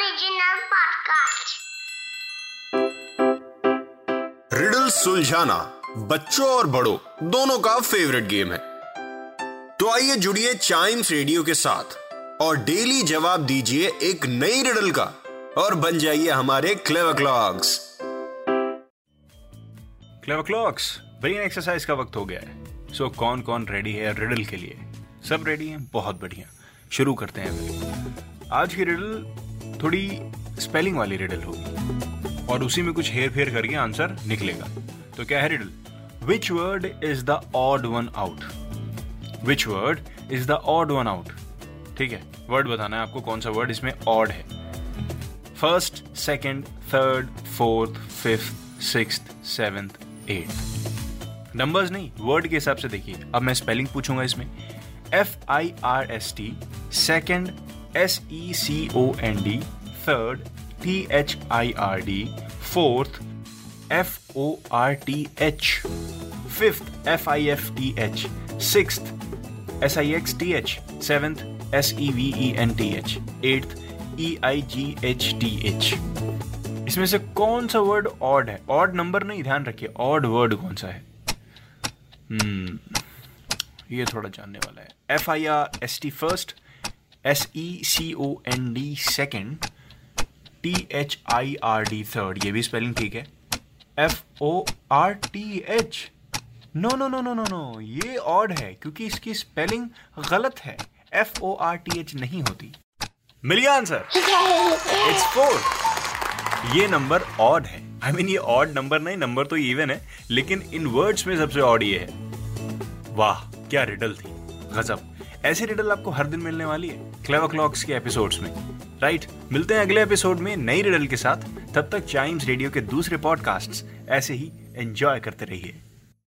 Original podcast. Riddle सुलझाना बच्चों और बड़ों दोनों का फेवरेट गेम है। तो आइए जुड़िए चाइम्स रेडियो के साथ और डेली जवाब दीजिए एक नई रिडल का और बन जाइए हमारे clever clocks clever clocks brain exercise का वक्त हो गया है। सो कौन कौन रेडी है रिडल के लिए? सब रेडी हैं बहुत बढ़िया। शुरू करते हैं आज की रिडल थोड़ी स्पेलिंग वाली रिडल होगी। और उसी में कुछ हेर फेर करके आंसर निकलेगा। तो क्या है riddle which word is the odd one out which word is the odd one out ठीक है? वर्ड बताना है आपको कौन सा वर्ड इसमें ऑड है। First second third fourth fifth six seventh eight numbers नहीं वर्ड के हिसाब से देखिए। अब मैं स्पेलिंग पूछूँगा इसमें। F I R S T second S E C O N D third T H I R D fourth F O R T H fifth F I F T H six S I X T H seventh S E V E N T H eighth E I G H T H इसमें से कौन सा word odd है? Odd number नहीं, ध्यान रखिए odd word कौन सा है? हम्म ये थोड़ा जानने वाला है। F I R S T first S E C O N D second T H I R D third ये भी स्पेलिंग ठीक है. F O R T H no no no no no no ये odd है क्योंकि इसकी spelling गलत है. F O R T H नहीं होती. मिल गया आंसर इट्स फोर ये नंबर ऑड है. आई I मीन mean, ये ऑड नंबर नहीं नंबर तो इवन है लेकिन इन वर्ड्स में सबसे ऑड ये है. वाह क्या रिडल थी. गजब ऐसी रिडल आपको हर दिन मिलने वाली है क्लेव क्लॉक्स के एपिसोड्स में। राइट मिलते हैं अगले एपिसोड में नई रिडल के साथ। तब तक चाइम्स रेडियो के दूसरे पॉडकास्ट्स ऐसे ही एंजॉय करते रहिए।